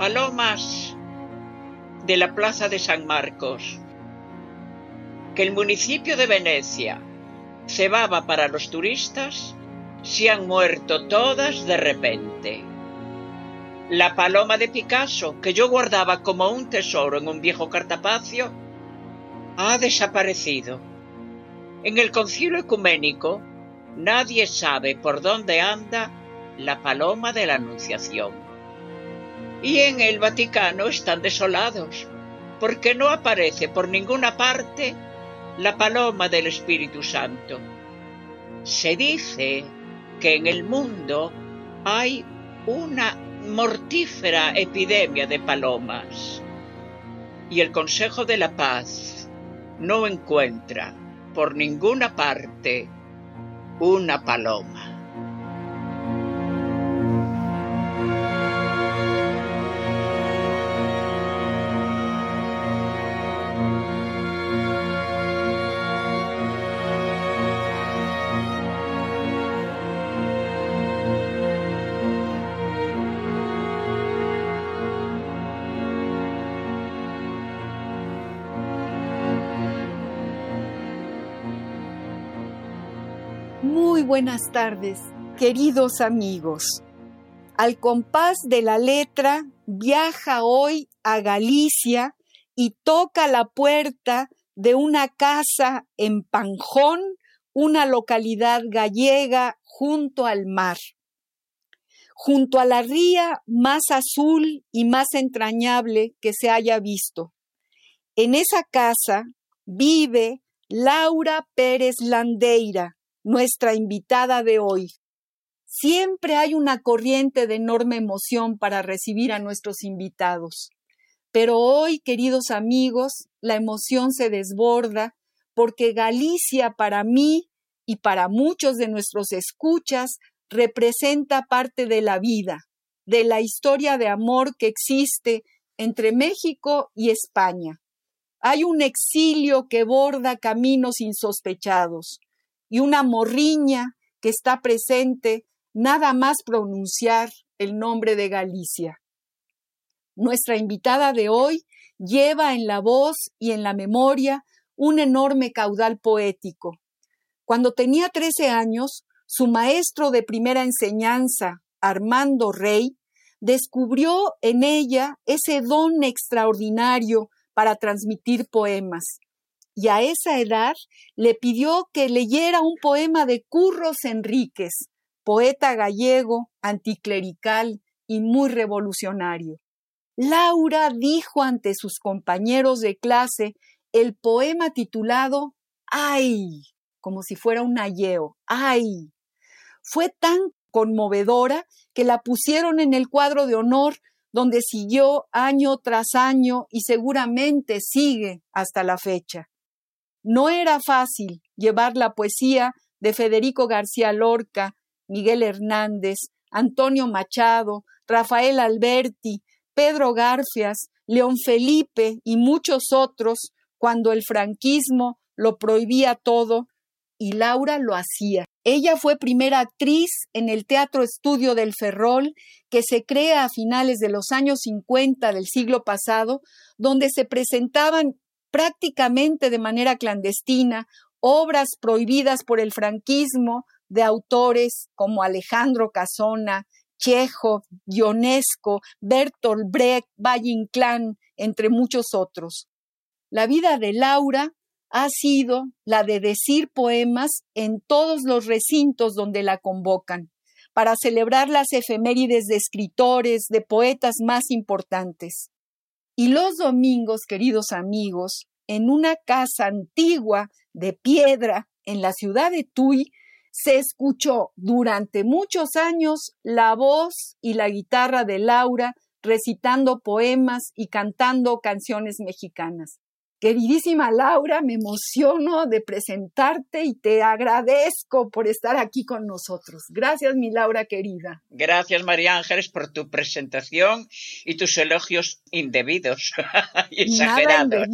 Palomas de la Plaza de San Marcos, que el municipio de Venecia cebaba para los turistas, se han muerto todas de repente. La paloma de Picasso, que yo guardaba como un tesoro en un viejo cartapacio, ha desaparecido. En el concilio ecuménico nadie sabe por dónde anda la paloma de la Anunciación y en el Vaticano están desolados, porque no aparece por ninguna parte la paloma del Espíritu Santo. Se dice que en el mundo hay una mortífera epidemia de palomas y el Consejo de la Paz no encuentra por ninguna parte una paloma. Buenas tardes, queridos amigos. Al compás de la letra, viaja hoy a Galicia y toca la puerta de una casa en Panjón, una localidad gallega junto al mar. Junto a la ría más azul y más entrañable que se haya visto. En esa casa vive Laura Pérez Landeira, nuestra invitada de hoy. Siempre hay una corriente de enorme emoción para recibir a nuestros invitados. Pero hoy, queridos amigos, la emoción se desborda porque Galicia para mí y para muchos de nuestros escuchas representa parte de la vida, de la historia de amor que existe entre México y España. Hay un exilio que borda caminos insospechados, y una morriña que está presente nada más pronunciar el nombre de Galicia. Nuestra invitada de hoy lleva en la voz y en la memoria un enorme caudal poético. Cuando tenía 13 años, su maestro de primera enseñanza, Armando Rey, descubrió en ella ese don extraordinario para transmitir poemas y a esa edad le pidió que leyera un poema de Curros Enríquez, poeta gallego, anticlerical y muy revolucionario. Laura dijo ante sus compañeros de clase el poema titulado ¡Ay! como si fuera un ayeo, ¡ay! Fue tan conmovedora que la pusieron en el cuadro de honor donde siguió año tras año y seguramente sigue hasta la fecha. No era fácil llevar la poesía de Federico García Lorca, Miguel Hernández, Antonio Machado, Rafael Alberti, Pedro Garfias, León Felipe y muchos otros cuando el franquismo lo prohibía todo y Laura lo hacía. Ella fue primera actriz en el Teatro Estudio del Ferrol, que se crea a finales de los años 50 del siglo pasado, donde se presentaban prácticamente de manera clandestina obras prohibidas por el franquismo de autores como Alejandro Casona, Chejo, Ionesco, Bertolt Brecht, Valle Inclán, entre muchos otros. La vida de Laura ha sido la de decir poemas en todos los recintos donde la convocan. para celebrar las efemérides de escritores, de poetas más importantes. Y los domingos, queridos amigos, en una casa antigua de piedra en la ciudad de Tuy, se escuchó durante muchos años la voz y la guitarra de Laura recitando poemas y cantando canciones mexicanas. Queridísima Laura, me emociono de presentarte y te agradezco por estar aquí con nosotros. Gracias, mi Laura querida. Gracias, María Ángeles, por tu presentación y tus elogios indebidos y exagerados.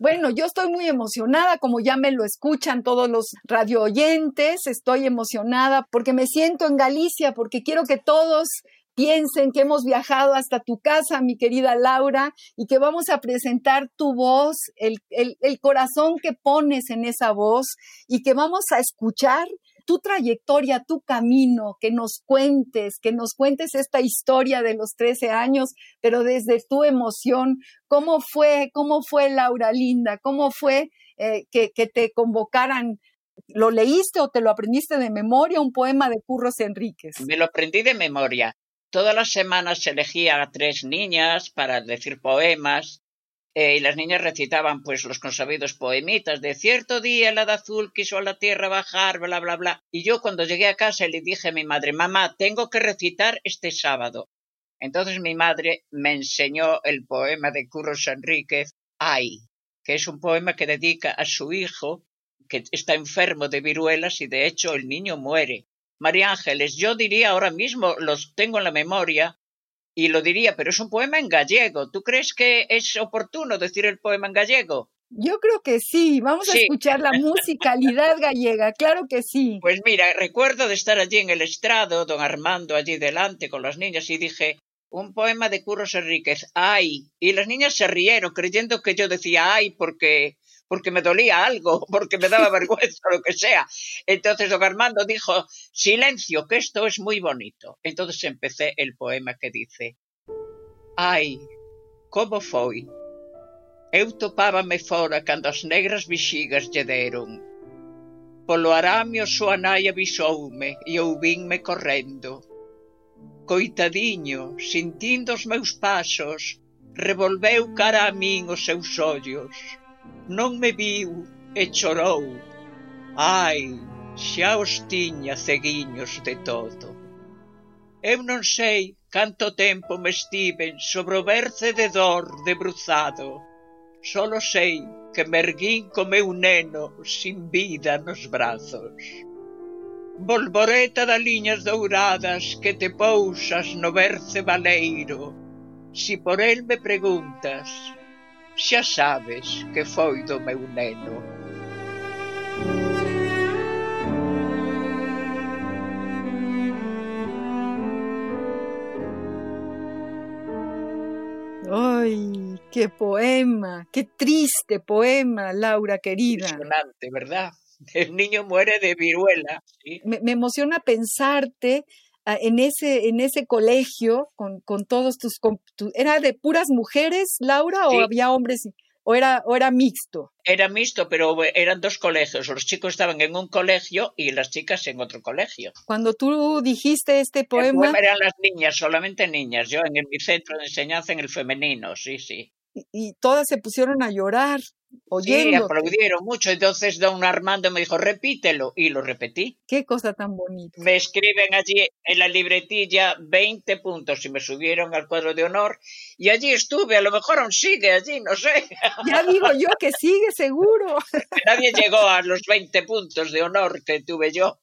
Bueno, yo estoy muy emocionada, como ya me lo escuchan todos los radio oyentes, estoy emocionada porque me siento en Galicia, porque quiero que todos piensen que hemos viajado hasta tu casa, mi querida Laura, y que vamos a presentar tu voz, el, corazón que pones en esa voz, y que vamos a escuchar tu trayectoria, tu camino, que nos cuentes, que nos cuentes esta historia de los 13 años, pero desde tu emoción, ¿cómo fue, cómo fue Laura Linda? ¿Cómo fue eh, que, que te convocaran ¿Lo leíste o te lo aprendiste de memoria? Un poema de Curros Enríquez. Me lo aprendí de memoria. Todas las semanas se elegía a tres niñas para decir poemas eh, y las niñas recitaban pues los consabidos poemitas de cierto día el hada azul quiso a la tierra bajar, bla, bla, bla. Y yo cuando llegué a casa le dije a mi madre, mamá, tengo que recitar este sábado. Entonces mi madre me enseñó el poema de Curros Enríquez, Ay, que es un poema que dedica a su hijo que está enfermo de viruelas y de hecho el niño muere. María Ángeles, yo diría ahora mismo, los tengo en la memoria, y lo diría, pero es un poema en gallego. ¿Tú crees que es oportuno decir el poema en gallego? Yo creo que sí, vamos a escuchar la musicalidad gallega, claro que sí. Pues mira, recuerdo de estar allí en el estrado, don Armando allí delante con las niñas y dije, un poema de Curros Enríquez, ay, y las niñas se rieron creyendo que yo decía ay porque porque me dolía algo, porque me daba vergüenza, lo que sea. Entonces don Armando dijo, silencio, que esto es muy bonito. Entonces empecé el poema que dice, ai, como foi? Eu topábame fora cando as negras vixigas lle deron. Polo arame o súa nai avisoume e eu vinme correndo. Coitadiño, sintindo os meus pasos, revolveu cara a min os seus ollos non me viu e chorou. Ai, xa os tiña ceguiños de todo. Eu non sei canto tempo me estiven sobre o berce de dor debruzado. Solo sei que merguín co meu neno sin vida nos brazos. Volvoreta da liñas douradas que te pousas no berce baleiro, si por el me preguntas, xa sabes que foi do meu neno. ¡Ay, qué poema! ¡Qué triste poema, Laura querida! Impresionante, ¿verdad? El niño muere de viruela. ¿sí? Me, me, emociona pensarte en ese, en ese colegio con, con todos tus, ¿Era de puras mujeres, Laura, o había hombres? ¿O era, ¿O era mixto? Era mixto, pero eran dos colegios. Los chicos estaban en un colegio y las chicas en otro colegio. Cuando tú dijiste este poema... El poema eran las niñas, solamente niñas. Yo en mi centro de enseñanza en el femenino, sí, sí. y todas se pusieron a llorar. Sí, aplaudieron mucho. Entonces don Armando me dijo, repítelo. Y lo repetí. Qué cosa tan bonita. Me escriben allí en la libretilla 20 puntos y me subieron al cuadro de honor. Y allí estuve. A lo mejor aún sigue allí, no sé. Ya digo yo que sigue, seguro. Nadie llegó a los 20 puntos de honor que tuve yo.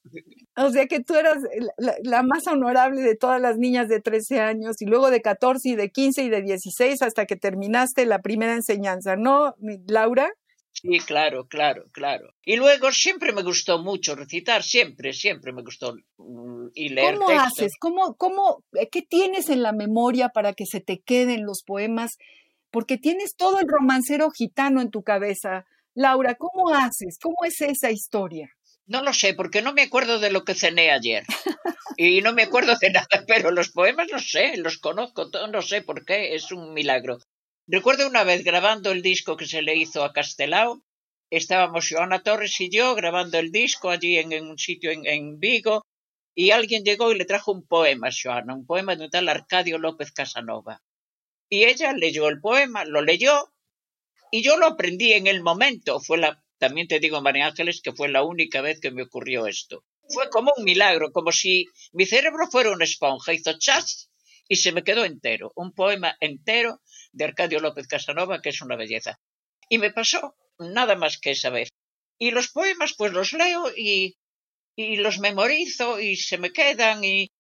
O sea que tú eras la, la, más honorable de todas las niñas de 13 años y luego de 14 y de 15 y de 16 hasta que terminaste la primera enseñanza, ¿no, Laura? Sí, claro, claro, claro. Y luego siempre me gustó mucho recitar, siempre, siempre me gustó mm, y leer ¿Cómo haces? ¿Cómo, cómo, eh, ¿Qué tienes en la memoria para que se te queden los poemas? Porque tienes todo el romancero gitano en tu cabeza. Laura, ¿cómo haces? ¿Cómo es esa historia? No lo sé, porque no me acuerdo de lo que cené ayer. Y no me acuerdo de nada, pero los poemas no sé, los conozco, no sé por qué, es un milagro. Recuerdo una vez grabando el disco que se le hizo a Castelao, estábamos Joana Torres y yo grabando el disco allí en, un sitio en, Vigo, y alguien llegó y le trajo un poema a Joana, un poema de un tal Arcadio López Casanova. Y ella leyó el poema, lo leyó, y yo lo aprendí en el momento. Fue la, también te digo, María Ángeles, que fue la única vez que me ocurrió esto. Fue como un milagro, como si mi cerebro fuera una esponja, hizo chas y se me quedó entero, un poema entero de Arcadio López Casanova, que es una belleza. Y me pasó nada más que esa vez. Y los poemas, pues los leo y, y los memorizo y se me quedan y,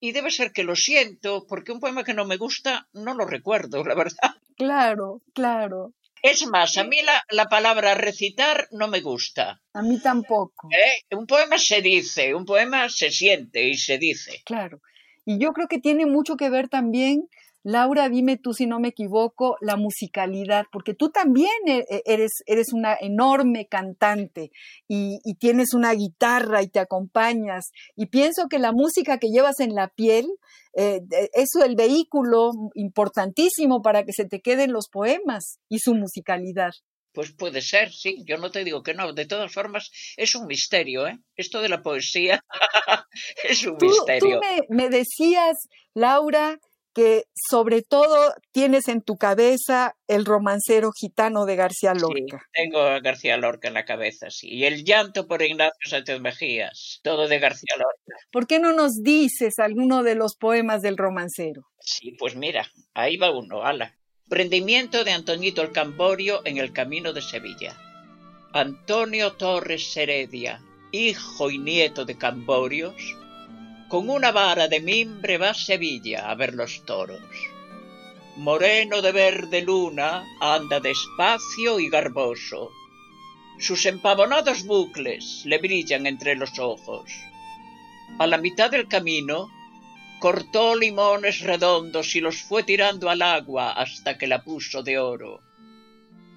y debe ser que lo siento, porque un poema que no me gusta no lo recuerdo, la verdad. Claro, claro. Es más, a mí la, la palabra recitar no me gusta. A mí tampoco. ¿eh? Un poema se dice, un poema se siente y se dice. Claro. Y yo creo que tiene mucho que ver también Laura, dime tú si no me equivoco, la musicalidad, porque tú también e, e, eres, eres una enorme cantante y, tienes una guitarra y te acompañas. Y pienso que la música que llevas en la piel eh, es el vehículo importantísimo para que se te queden los poemas y su musicalidad. Pues puede ser, sí, yo no te digo que no. De todas formas, es un misterio, ¿eh? Esto de la poesía es un misterio. Tú me, me decías, Laura, que sobre todo tienes en tu cabeza el romancero gitano de García Lorca. Sí, tengo a García Lorca en la cabeza, sí. Y el llanto por Ignacio Sánchez Mejías, todo de García Lorca. ¿Por qué no nos dices alguno de los poemas del romancero? Sí, pues mira, ahí va uno, ala. Prendimiento de Antoñito el Camborio en el camino de Sevilla. Antonio Torres Heredia, hijo y nieto de Camborios, con una vara de mimbre va a Sevilla a ver los toros. Moreno de verde luna, anda despacio y garboso. Sus empavonados bucles le brillan entre los ojos. A la mitad del camino, cortó limones redondos y los fue tirando al agua hasta que la puso de oro.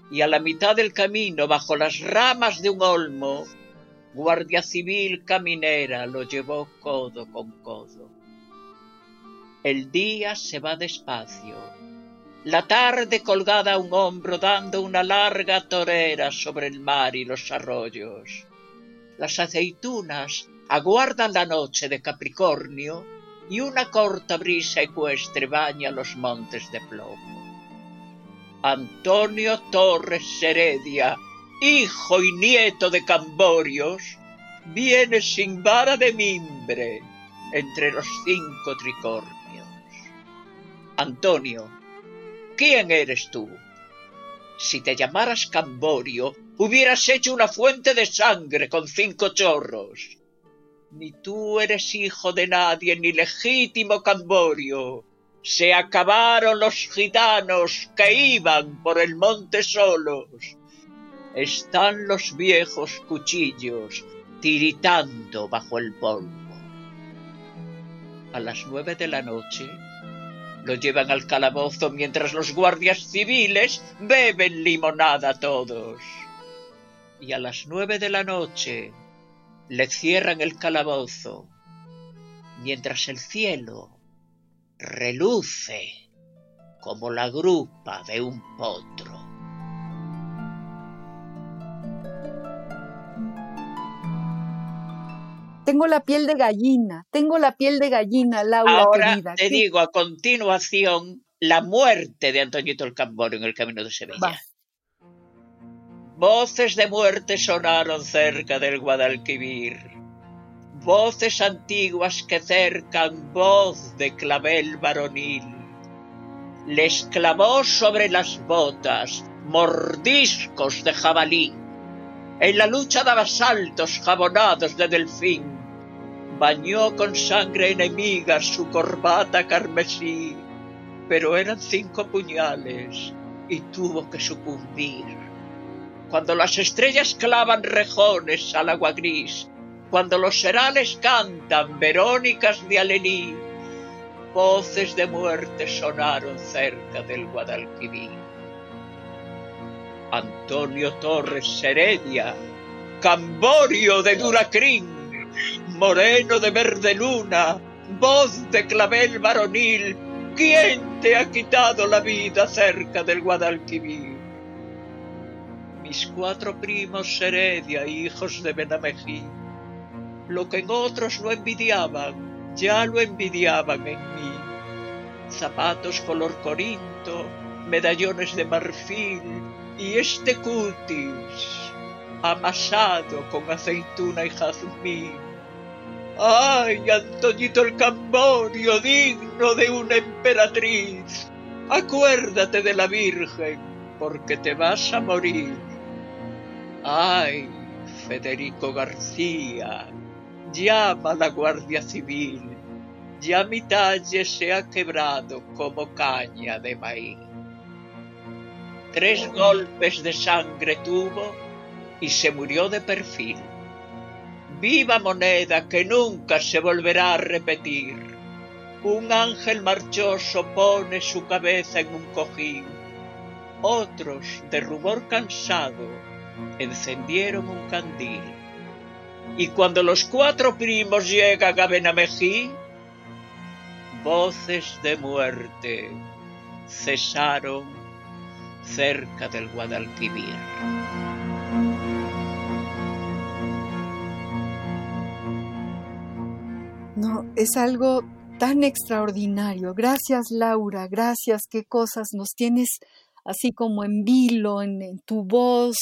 Y a la mitad del camino, bajo las ramas de un olmo, Guardia Civil caminera lo llevó codo con codo. El día se va despacio. La tarde colgada a un hombro dando una larga torera sobre el mar y los arroyos. Las aceitunas aguardan la noche de Capricornio y una corta brisa ecuestre baña los montes de plomo. Antonio Torres Heredia hijo y nieto de Camborios, viene sin vara de mimbre entre los cinco tricornios. Antonio, ¿quién eres tú? Si te llamaras Camborio, hubieras hecho una fuente de sangre con cinco chorros. Ni tú eres hijo de nadie, ni legítimo Camborio. Se acabaron los gitanos que iban por el monte solos están los viejos cuchillos tiritando bajo el polvo. A las nueve de la noche lo llevan al calabozo mientras los guardias civiles beben limonada todos. Y a las nueve de la noche le cierran el calabozo mientras el cielo reluce como la grupa de un potro. Tengo la piel de gallina, tengo la piel de gallina, Laura Ahora querida. te digo a continuación la muerte de Antoñito el Camborio en el camino de Sevilla. Voces de muerte sonaron cerca del Guadalquivir. Voces antiguas que cercan voz de clavel varonil. Les clavó sobre las botas mordiscos de jabalí en la lucha daba saltos jabonados de delfín. Bañó con sangre enemiga su corbata carmesí, pero eran cinco puñales y tuvo que sucumbir. Cuando las estrellas clavan rejones al agua gris, cuando los serales cantan verónicas de alelí, voces de muerte sonaron cerca del Guadalquivir. Antonio Torres Heredia, Camborio de Duracrín, Moreno de Verde Luna, voz de clavel varonil, ¿quién te ha quitado la vida cerca del Guadalquivir? Mis cuatro primos Heredia, hijos de Benamejí, Lo que en otros no envidiaban, ya lo envidiaban en mí. Zapatos color corinto, medallones de marfil y este cutis amasado con aceituna y jazmín. ¡Ay, Antoñito el Camborio, digno de una emperatriz! Acuérdate de la Virgen, porque te vas a morir. ¡Ay, Federico García! Llama a la Guardia Civil. Ya mi talle se ha quebrado como caña de maíz. Tres golpes de sangre tuvo y se murió de perfil. Viva moneda que nunca se volverá a repetir. Un ángel marchoso pone su cabeza en un cojín. Otros, de rumor cansado, encendieron un candil. Y cuando los cuatro primos llegan a Benamejí, voces de muerte cesaron cerca del Guadalquivir. No, es algo tan extraordinario. Gracias, Laura, gracias, qué cosas nos tienes así como en vilo, en, en, tu voz,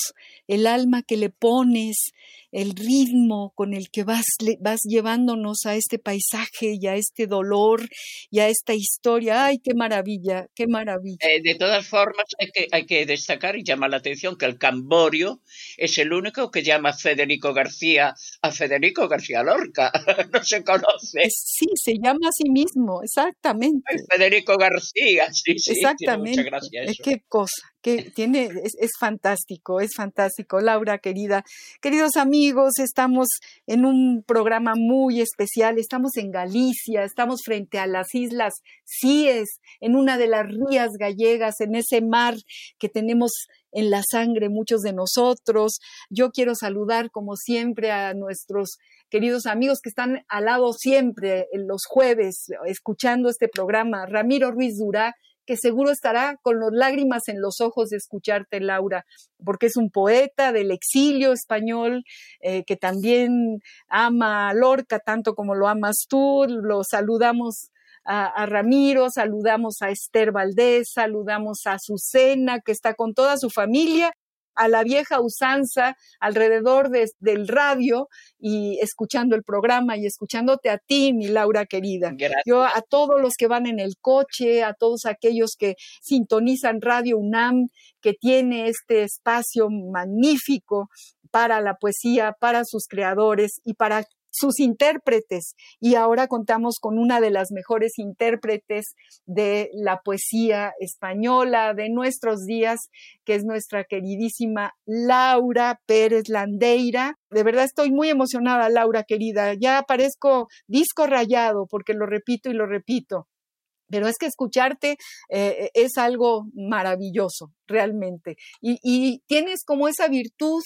el alma que le pones, el ritmo con el que vas, vas llevándonos a este paisaje y a este dolor y a esta historia. ¡Ay, qué maravilla, qué maravilla! Eh, de todas formas, hay que, hay que destacar y llamar la atención que el Camborio es el único que llama Federico García a Federico García Lorca. no se conoce. Sí, se llama a sí mismo, exactamente. Federico García, sí, sí. Exactamente. Tiene mucha gracia eso. Qué cosa, que tiene, es, es, fantástico, es fantástico. Laura, querida, queridos amigos, estamos en un programa muy especial, estamos en Galicia, estamos frente a las islas Cíes, en una de las rías gallegas, en ese mar que tenemos en la sangre muchos de nosotros. Yo quiero saludar, como siempre, a nuestros queridos amigos que están al lado siempre los jueves escuchando este programa. Ramiro Ruiz Durá, que seguro estará con las lágrimas en los ojos de escucharte, Laura, porque es un poeta del exilio español eh, que también ama a Lorca tanto como lo amas tú. Lo saludamos a, a, Ramiro, saludamos a Esther Valdés, saludamos a Azucena, que está con toda su familia a la vieja usanza alrededor de, del radio y escuchando el programa y escuchándote a ti, mi Laura querida. Gracias. Yo a todos los que van en el coche, a todos aquellos que sintonizan Radio UNAM, que tiene este espacio magnífico para la poesía, para sus creadores y para sus intérpretes. Y ahora contamos con una de las mejores intérpretes de la poesía española de nuestros días, que es nuestra queridísima Laura Pérez Landeira. De verdad estoy muy emocionada, Laura querida. Ya aparezco disco rayado porque lo repito y lo repito. Pero es que escucharte eh, es algo maravilloso, realmente. Y, tienes como esa virtud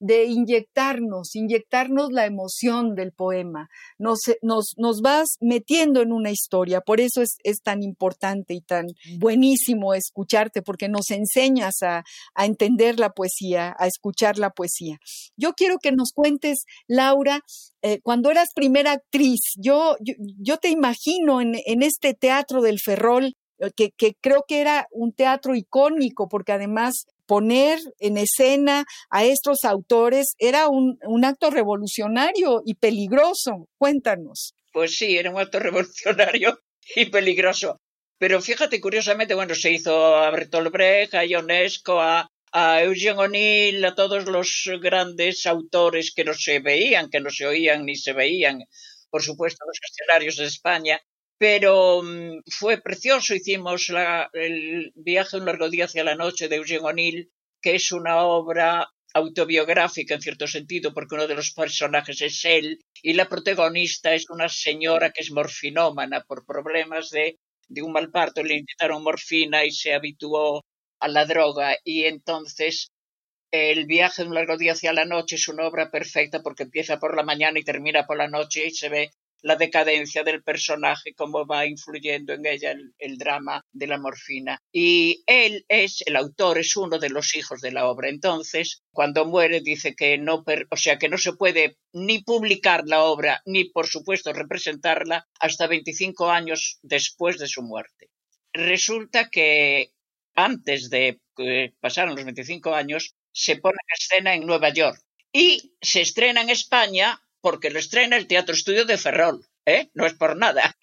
de inyectarnos, inyectarnos la emoción del poema. Nos, nos, nos vas metiendo en una historia. Por eso es, es, tan importante y tan buenísimo escucharte, porque nos enseñas a, a entender la poesía, a escuchar la poesía. Yo quiero que nos cuentes, Laura, eh, cuando eras primera actriz, yo, yo, yo te imagino en, en, este teatro del Ferrol, que, que, creo que era un teatro icónico, porque además poner en escena a estos autores era un, un acto revolucionario y peligroso. Cuéntanos. Pues sí, era un acto revolucionario y peligroso. Pero fíjate, curiosamente, bueno, se hizo a Bertolt Brecht, a Ionesco, a, a Eugene O'Neill, a todos los grandes autores que no se veían, que no se oían ni se veían, por supuesto, los escenarios de España, pero um, fue precioso. Hicimos la, el viaje un largo día hacia la noche de Eugene O'Neill, que es una obra autobiográfica en cierto sentido, porque uno de los personajes es él, y la protagonista es una señora que es morfinómana por problemas de, de un mal parto, le inyectaron morfina y se habituó a la droga y entonces el viaje de un largo día hacia la noche es una obra perfecta porque empieza por la mañana y termina por la noche y se ve la decadencia del personaje, cómo va influyendo en ella el, drama de la morfina. Y él es, el autor, es uno de los hijos de la obra. Entonces, cuando muere, dice que no, o sea, que no se puede ni publicar la obra, ni por supuesto representarla hasta 25 años después de su muerte. Resulta que antes de que pasaron los 25 años, se pone en escena en Nueva York y se estrena en España porque lo estrena el Teatro Estudio de Ferrol, ¿eh? No es por nada.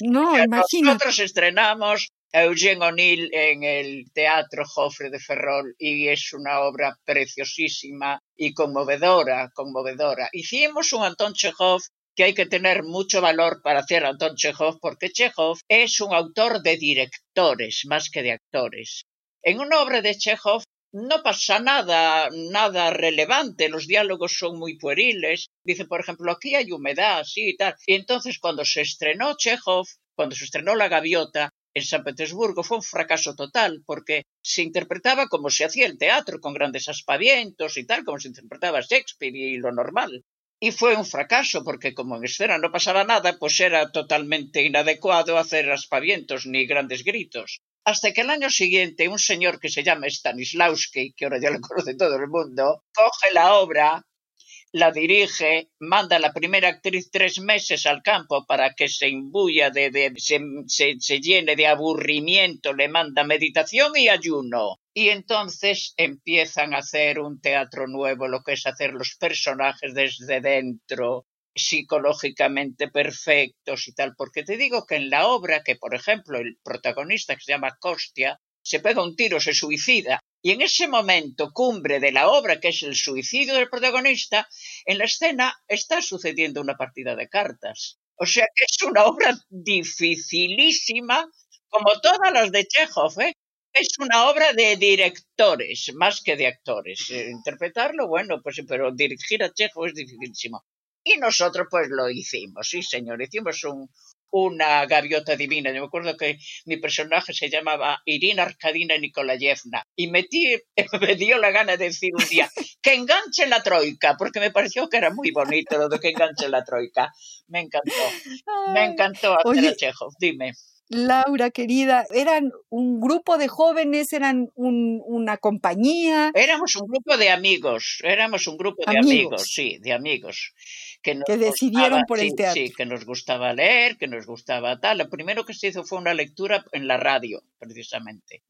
No, imagino. Nosotros estrenamos Eugene O'Neill en el Teatro Jofre de Ferrol y es una obra preciosísima y conmovedora, conmovedora. Hicimos un Anton Chekhov que hay que tener mucho valor para hacer Anton Chekhov porque Chekhov es un autor de directores más que de actores. En una obra de Chekhov no pasa nada, nada relevante, los diálogos son muy pueriles. Dice, por ejemplo, aquí hay humedad, así y tal. Y entonces cuando se estrenó Chekhov, cuando se estrenó La Gaviota, en San Petersburgo fue un fracaso total, porque se interpretaba como se hacía el teatro, con grandes aspavientos y tal, como se interpretaba Shakespeare y lo normal. Y fue un fracaso, porque como en escena no pasaba nada, pues era totalmente inadecuado hacer aspavientos ni grandes gritos hasta que el año siguiente un señor que se llama Stanislawski, que ahora ya lo conoce todo el mundo, coge la obra, la dirige, manda a la primera actriz tres meses al campo para que se imbuya de, se, llene de aburrimiento, le manda meditación y ayuno. Y entonces empiezan a hacer un teatro nuevo, lo que es hacer los personajes desde dentro, psicológicamente perfectos y tal, porque te digo que en la obra que, por ejemplo, el protagonista que se llama Costia, se pega un tiro, se suicida, y en ese momento cumbre de la obra, que es el suicidio del protagonista, en la escena está sucediendo una partida de cartas. O sea que es una obra dificilísima, como todas las de Chekhov, ¿eh? Es una obra de directores, más que de actores. Eh, interpretarlo, bueno, pues pero dirigir a Chekhov es dificilísimo. Y nosotros pues lo hicimos, sí señor, hicimos un, una gaviota divina. Yo me acuerdo que mi personaje se llamaba Irina Arkadina Nikolayevna y metí, me dio la gana de decir un día que enganche la troika, porque me pareció que era muy bonito lo de que enganche la troika. Me encantó, me encantó hacer dime. Laura, querida, ¿eran un grupo de jóvenes? ¿Eran una compañía? Éramos un grupo de amigos, éramos un grupo de amigos sí, de amigos que, decidieron por el teatro. Sí, que nos gustaba leer, que nos gustaba tal. Lo primero que se hizo fue una lectura en la radio, precisamente.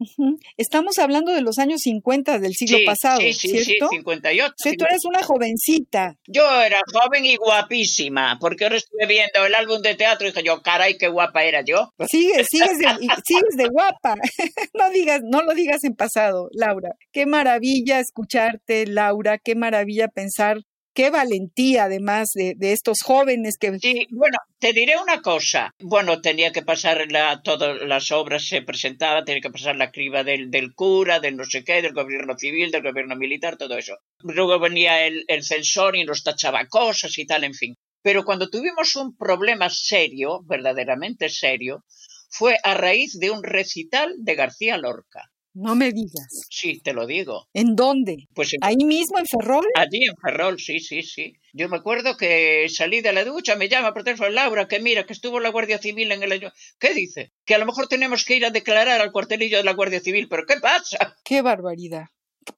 Estamos hablando de los años 50 del siglo pasado, sí, sí, ¿cierto? Sí, 58. Sí, tú eres una jovencita. Yo era joven y guapísima, porque ahora estuve viendo el álbum de teatro y dije yo, caray, qué guapa era yo. Sigues, sigues de, sigues de guapa. no digas, no lo digas en pasado, Laura. Qué maravilla escucharte, Laura, qué maravilla pensar qué valentía además de, estos jóvenes que... Sí, bueno, te diré una cosa. Bueno, tenía que pasar todas las obras se presentaban, tenía que pasar la criba del, del, cura, del no sé qué, del gobierno civil, del gobierno militar, todo eso. Luego venía el, el censor y nos tachaba cosas y tal, en fin. Pero cuando tuvimos un problema serio, verdaderamente serio, fue a raíz de un recital de García Lorca. No me digas. Sí, te lo digo. ¿En dónde? Pues ahí mismo en Ferrol. Allí en Ferrol, sí, sí, sí. Yo me acuerdo que salí de la ducha, me llama por teléfono Laura, que mira, que estuvo la Guardia Civil en el año. ¿Qué dice? Que a lo mejor tenemos que ir a declarar al cuartelillo de la Guardia Civil, pero ¿qué pasa? Qué barbaridad.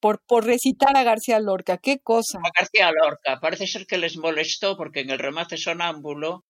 Por, por recitar a García Lorca, qué cosa. A García Lorca, parece ser que les molestó porque en el remate sonámbulo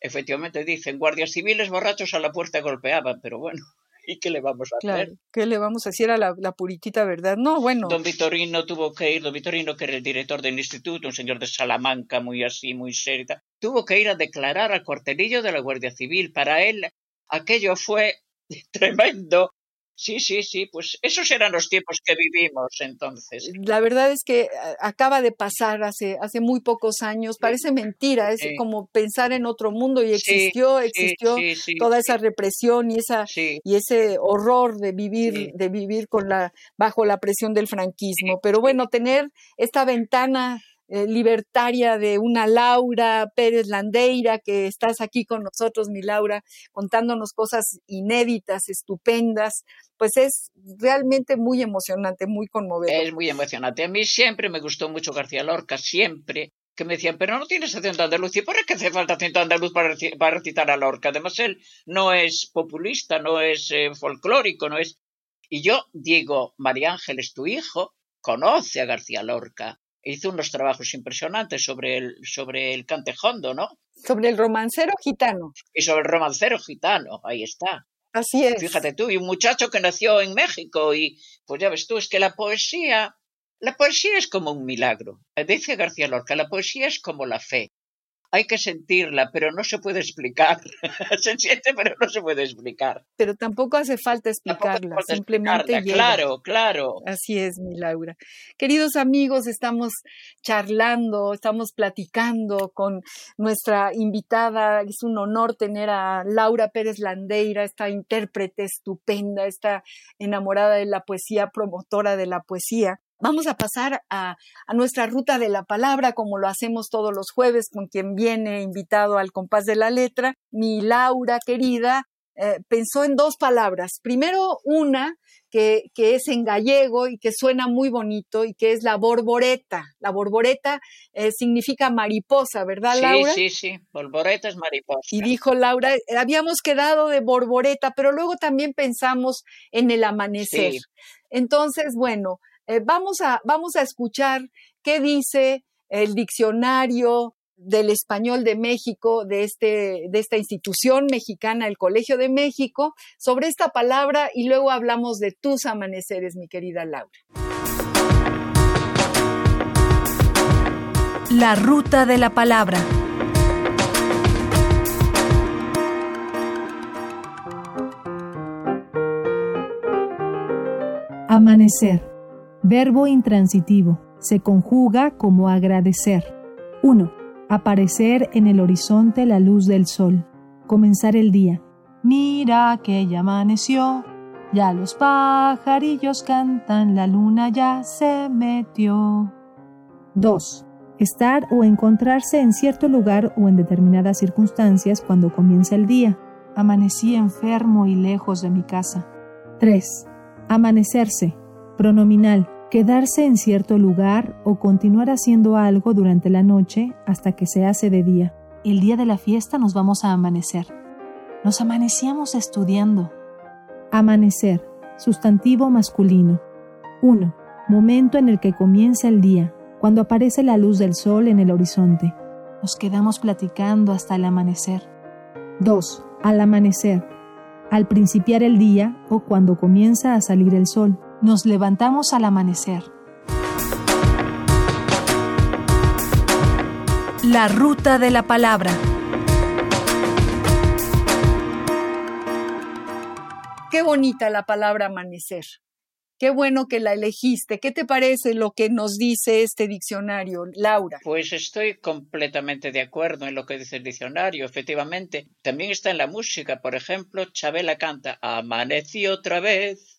efectivamente dicen guardias civiles borrachos a la puerta golpeaban, pero bueno. ¿Y qué le vamos a claro, hacer? ¿Qué le vamos a decir a la, puritita verdad? No, bueno. Don Vitorino tuvo que ir, don Vitorino, que era el director del instituto, un señor de Salamanca, muy así, muy serio, tuvo que ir a declarar al cuartelillo de la Guardia Civil. Para él, aquello fue tremendo Sí, sí, sí, pues esos eran los tiempos que vivimos entonces. La verdad es que acaba de pasar hace, hace muy pocos años, parece mentira, es como pensar en otro mundo y existió, existió toda esa represión y esa y ese horror de vivir de vivir con la bajo la presión del franquismo, pero bueno, tener esta ventana eh, libertaria de una Laura Pérez Landeira, que estás aquí con nosotros, mi Laura, contándonos cosas inéditas, estupendas, pues es realmente muy emocionante, muy conmovedor. Es muy emocionante. A mí siempre me gustó mucho García Lorca, siempre. que me decían, pero no tienes acento andaluz. ¿Y por qué hace falta acento andaluz para, para recitar a Lorca? Además, él no es populista, no es eh, folclórico, no es... Y yo digo, María Ángeles, tu hijo, conoce a García Lorca. Hizo unos trabajos impresionantes sobre el, sobre el cantejondo, ¿no? Sobre el romancero gitano. Y sobre el romancero gitano, ahí está. Así es. Fíjate tú, y un muchacho que nació en México y pues ya ves tú, es que la poesía, la poesía es como un milagro. Dice García Lorca, la poesía es como la fe hay que sentirla, pero no se puede explicar. se siente, pero no se puede explicar. Pero tampoco hace falta explicarla, simplemente Claro, claro. Así es, mi Laura. Queridos amigos, estamos charlando, estamos platicando con nuestra invitada. Es un honor tener a Laura Pérez Landeira, esta intérprete estupenda, esta enamorada de la poesía, promotora de la poesía. Vamos a pasar a, nuestra ruta de la palabra, como lo hacemos todos los jueves con quien viene invitado al compás de la letra. Mi Laura querida eh, pensó en dos palabras. Primero, una que, es en gallego y que suena muy bonito y que es la borboreta. La borboreta eh, significa mariposa, ¿verdad, Laura? Sí, sí, sí. Borboreta es mariposa. Y dijo Laura, habíamos quedado de borboreta, pero luego también pensamos en el amanecer. Entonces, bueno, eh, vamos, a, vamos a escuchar qué dice el diccionario del español de México, de, este, de esta institución mexicana, el Colegio de México, sobre esta palabra y luego hablamos de tus amaneceres, mi querida Laura. La ruta de la palabra. Amanecer Verbo intransitivo. Se conjuga como agradecer. 1. Aparecer en el horizonte la luz del sol. Comenzar el día. Mira que ya amaneció. Ya los pajarillos cantan, la luna ya se metió. 2. Estar o encontrarse en cierto lugar o en determinadas circunstancias cuando comienza el día. Amanecí enfermo y lejos de mi casa. 3. Amanecerse. Pronominal quedarse en cierto lugar o continuar haciendo algo durante la noche hasta que se hace de día. El día de la fiesta nos vamos a amanecer. Nos amanecíamos estudiando. Amanecer, sustantivo masculino. 1. Momento en el que comienza el día, cuando aparece la luz del sol en el horizonte. Nos quedamos platicando hasta el amanecer. 2. Al amanecer, al principiar el día o cuando comienza a salir el sol. Nos levantamos al amanecer. La ruta de la palabra. Qué bonita la palabra amanecer. Qué bueno que la elegiste. ¿Qué te parece lo que nos dice este diccionario, Laura? Pues estoy completamente de acuerdo en lo que dice el diccionario, efectivamente. También está en la música, por ejemplo, Chabela canta Amanecí otra vez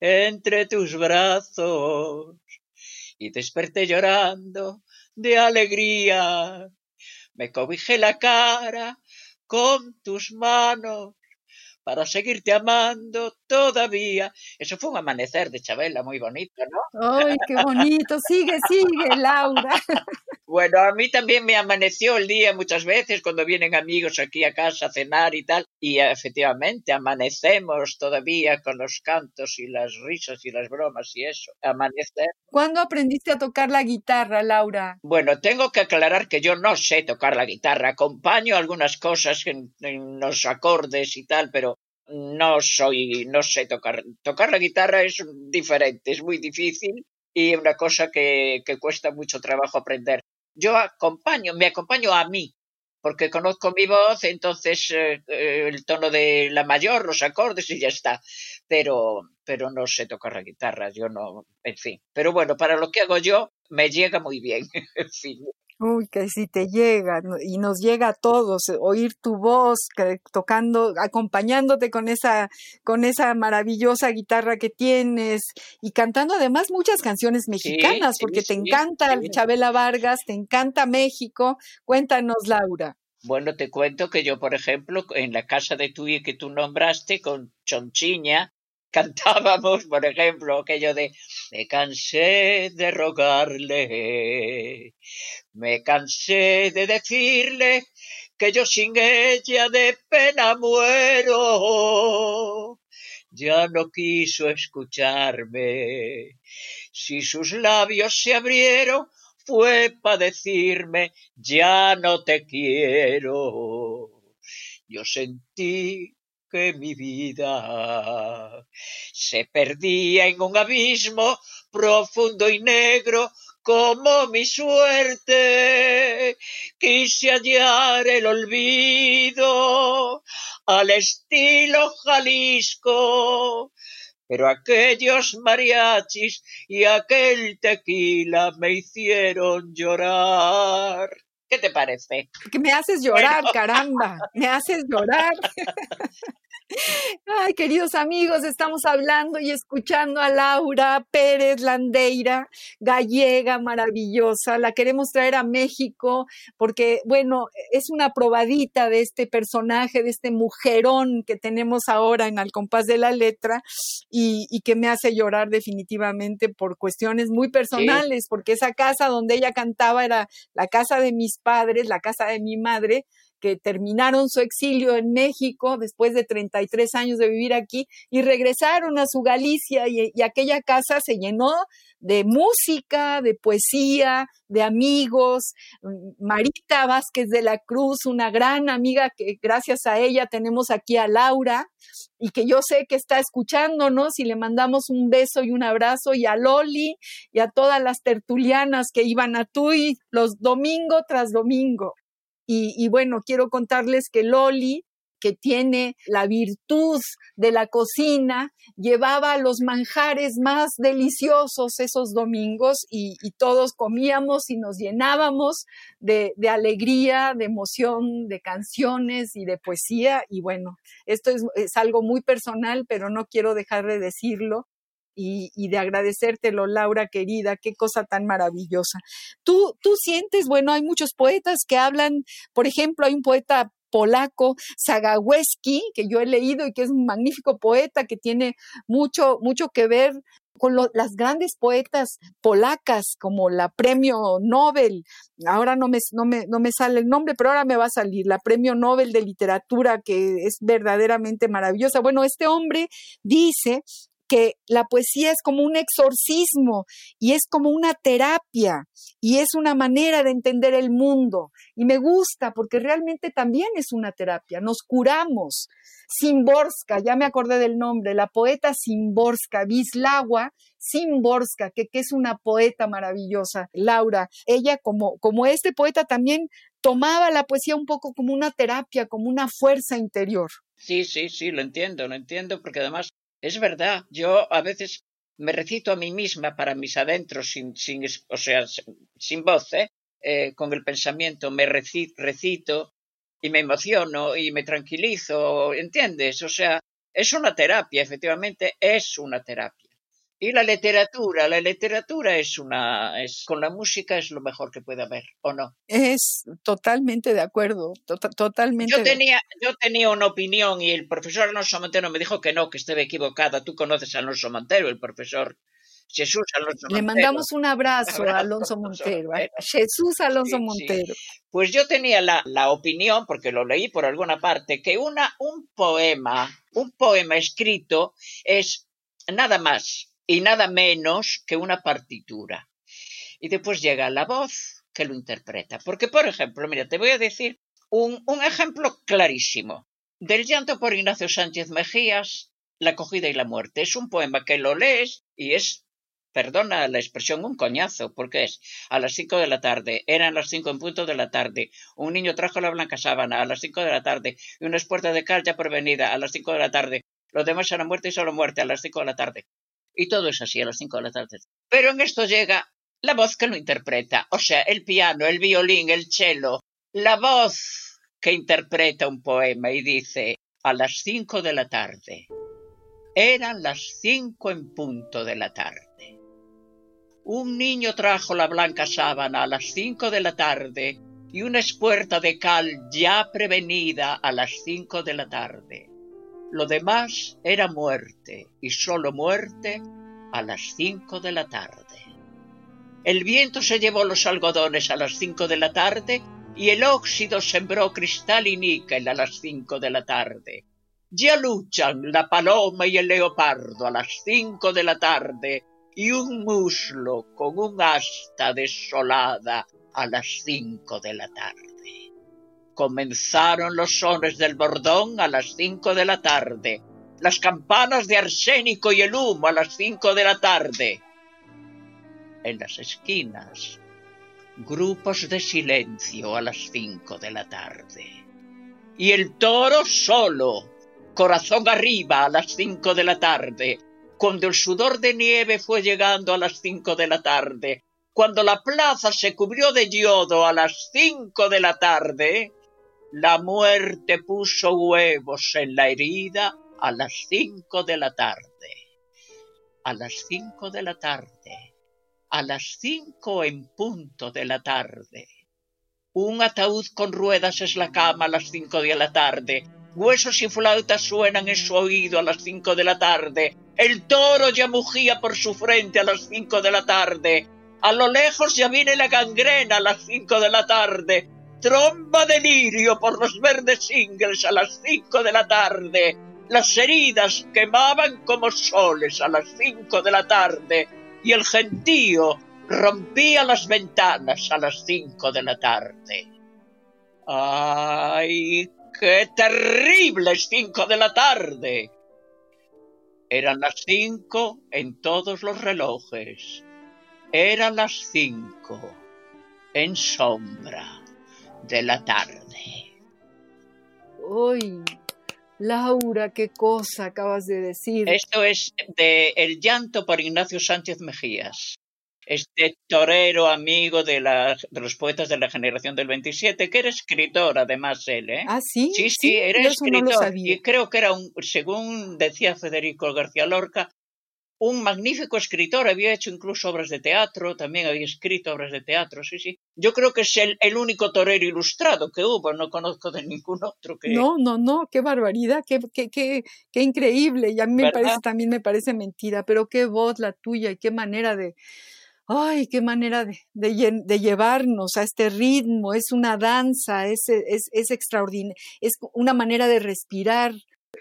entre tus brazos y desperté llorando de alegría. Me cobijé la cara con tus manos para seguirte amando todavía. Eso fue un amanecer de Chabela muy bonito, ¿no? ¡Ay, qué bonito! Sigue, sigue, Laura. Bueno, a mí también me amaneció el día muchas veces cuando vienen amigos aquí a casa a cenar y tal, y efectivamente amanecemos todavía con los cantos y las risas y las bromas y eso, amanecer. ¿Cuándo aprendiste a tocar la guitarra, Laura? Bueno, tengo que aclarar que yo no sé tocar la guitarra, acompaño algunas cosas en, en los acordes y tal, pero no soy, no sé tocar. Tocar la guitarra es diferente, es muy difícil y una cosa que, que cuesta mucho trabajo aprender. Yo acompaño, me acompaño a mí, porque conozco mi voz, entonces eh, eh, el tono de la mayor, los acordes y ya está. Pero, pero no sé tocar la guitarra, yo no, en fin. Pero bueno, para lo que hago yo, me llega muy bien, en fin. Uy, que si te llega y nos llega a todos eh, oír tu voz tocando, acompañándote con esa, con esa maravillosa guitarra que tienes y cantando además muchas canciones mexicanas, porque te encanta Chabela Vargas, te encanta México. Cuéntanos, Laura. Bueno, te cuento que yo, por ejemplo, en la casa de y que tú nombraste con Chonchiña, cantábamos, por ejemplo, aquello de me cansé de rogarle, me cansé de decirle que yo sin ella de pena muero. Ya no quiso escucharme. Si sus labios se abrieron, fue para decirme ya no te quiero. Yo sentí que mi vida se perdía en un abismo profundo y negro como mi suerte. Quise hallar el olvido al estilo Jalisco, pero aquellos mariachis y aquel tequila me hicieron llorar. ¿Qué te parece? Que me haces llorar, caramba, me haces llorar. Ay, queridos amigos, estamos hablando y escuchando a Laura Pérez Landeira, gallega maravillosa. La queremos traer a México porque, bueno, es una probadita de este personaje, de este mujerón que tenemos ahora en Al compás de la letra y, que me hace llorar definitivamente por cuestiones muy personales, porque esa casa donde ella cantaba era la casa de mis padres, la casa de mi madre, que terminaron su exilio en México después de 33 años de vivir aquí y regresaron a su Galicia y, aquella casa se llenó de música, de poesía, de amigos. Marita Vázquez de la Cruz, una gran amiga que gracias a ella tenemos aquí a Laura y que yo sé que está escuchándonos y le mandamos un beso y un abrazo y a Loli y a todas las tertulianas que iban a Tui los domingo tras domingo. Y, bueno, quiero contarles que Loli, que tiene la virtud de la cocina, llevaba los manjares más deliciosos esos domingos y, todos comíamos y nos llenábamos de, alegría, de emoción, de canciones y de poesía. Y bueno, esto es, es algo muy personal, pero no quiero dejar de decirlo y, de agradecértelo, Laura querida, qué cosa tan maravillosa. Tú, tú sientes, bueno, hay muchos poetas que hablan, por ejemplo, hay un poeta polaco, Zagałewski, que yo he leído y que es un magnífico poeta que tiene mucho, mucho que ver con las grandes poetas polacas como la premio Nobel, ahora no me, no, me, no me sale el nombre, pero ahora me va a salir, la premio Nobel de literatura que es verdaderamente maravillosa. Bueno, este hombre dice que la poesía es como un exorcismo y es como una terapia y es una manera de entender el mundo. Y me gusta porque realmente también es una terapia, nos curamos. Simborska, ya me acordé del nombre, la poeta Simborska, Bislawa Simborska, que, que es una poeta maravillosa, Laura. Ella como, como este poeta también tomaba la poesía un poco como una terapia, como una fuerza interior. Sí, sí, sí, lo entiendo, lo entiendo, porque además es verdad, yo a veces me recito a mí misma para mis adentros sin, sin o sea, sin voz, ¿eh? ¿eh? con el pensamiento, me recito y me emociono y me tranquilizo, ¿entiendes? O sea, es una terapia, efectivamente es una terapia. Y la literatura, la literatura es una, es, con la música es lo mejor que puede haber, ¿o no? Es totalmente de acuerdo, totalmente. Yo tenía, yo tenía una opinión y el profesor Alonso Montero me dijo que no, que estaba equivocada. Tú conoces a Alonso Montero, el profesor Jesús Alonso Montero. Le mandamos un abrazo, a Alonso Montero, Jesús Alonso Montero. Pues yo tenía la, la, opinión, porque lo leí por alguna parte, que una, un poema, un poema escrito es nada más y nada menos que una partitura. Y después llega la voz que lo interpreta. Porque, por ejemplo, mira, te voy a decir un, un ejemplo clarísimo. Del llanto por Ignacio Sánchez Mejías, La acogida y la muerte. Es un poema que lo lees y es, perdona la expresión, un coñazo, porque es a las cinco de la tarde, eran las cinco en punto de la tarde, un niño trajo la blanca sábana a las cinco de la tarde y una puerta de cal ya prevenida a las cinco de la tarde. Los demás eran muerte y solo muerte a las cinco de la tarde. Y todo es así a las cinco de la tarde. Pero en esto llega la voz que lo interpreta, o sea, el piano, el violín, el cello, la voz que interpreta un poema y dice a las cinco de la tarde. Eran las cinco en punto de la tarde. Un niño trajo la blanca sábana a las cinco de la tarde y una espuerta de cal ya prevenida a las cinco de la tarde. Lo demás era muerte, y solo muerte a las cinco de la tarde. El viento se llevó los algodones a las cinco de la tarde y el óxido sembró cristal y níquel a las cinco de la tarde. Ya luchan la paloma y el leopardo a las cinco de la tarde y un muslo con un asta desolada a las cinco de la tarde. Comenzaron los sones del bordón a las cinco de la tarde, las campanas de arsénico y el humo a las cinco de la tarde. En las esquinas, grupos de silencio a las cinco de la tarde. Y el toro solo, corazón arriba a las cinco de la tarde, cuando el sudor de nieve fue llegando a las cinco de la tarde, cuando la plaza se cubrió de yodo a las cinco de la tarde, la muerte puso huevos en la herida a las cinco de la tarde. A las cinco de la tarde. A las cinco en punto de la tarde. Un ataúd con ruedas es la cama a las cinco de la tarde. Huesos y flautas suenan en su oído a las cinco de la tarde. El toro ya mugía por su frente a las cinco de la tarde. A lo lejos ya viene la gangrena a las cinco de la tarde. Tromba de lirio por los verdes ingles a las cinco de la tarde. Las heridas quemaban como soles a las cinco de la tarde. Y el gentío rompía las ventanas a las cinco de la tarde. ¡Ay, qué terribles cinco de la tarde! Eran las cinco en todos los relojes eran las cinco, en sombra de la tarde. Uy, Laura, qué cosa acabas de decir. Esto es de El llanto por Ignacio Sánchez Mejías. Este torero amigo de, de los poetas de la generación del 27, que era escritor además él, ¿eh? Ah, sí. Sí, sí, era escritor. y creo que era un, según decía Federico García Lorca, un magnífico escritor, había hecho incluso obras de teatro, también había escrito obras de teatro, sí, sí. Yo creo que es el, único torero ilustrado que hubo, no conozco de ningún otro que... No, no, no, qué barbaridad, qué, qué, qué, qué increíble, y a mí me parece, también me parece mentira, pero qué voz la tuya y qué manera de... Ay, qué manera de, de, llevarnos a este ritmo, es una danza, es, es, es extraordinario, es una manera de respirar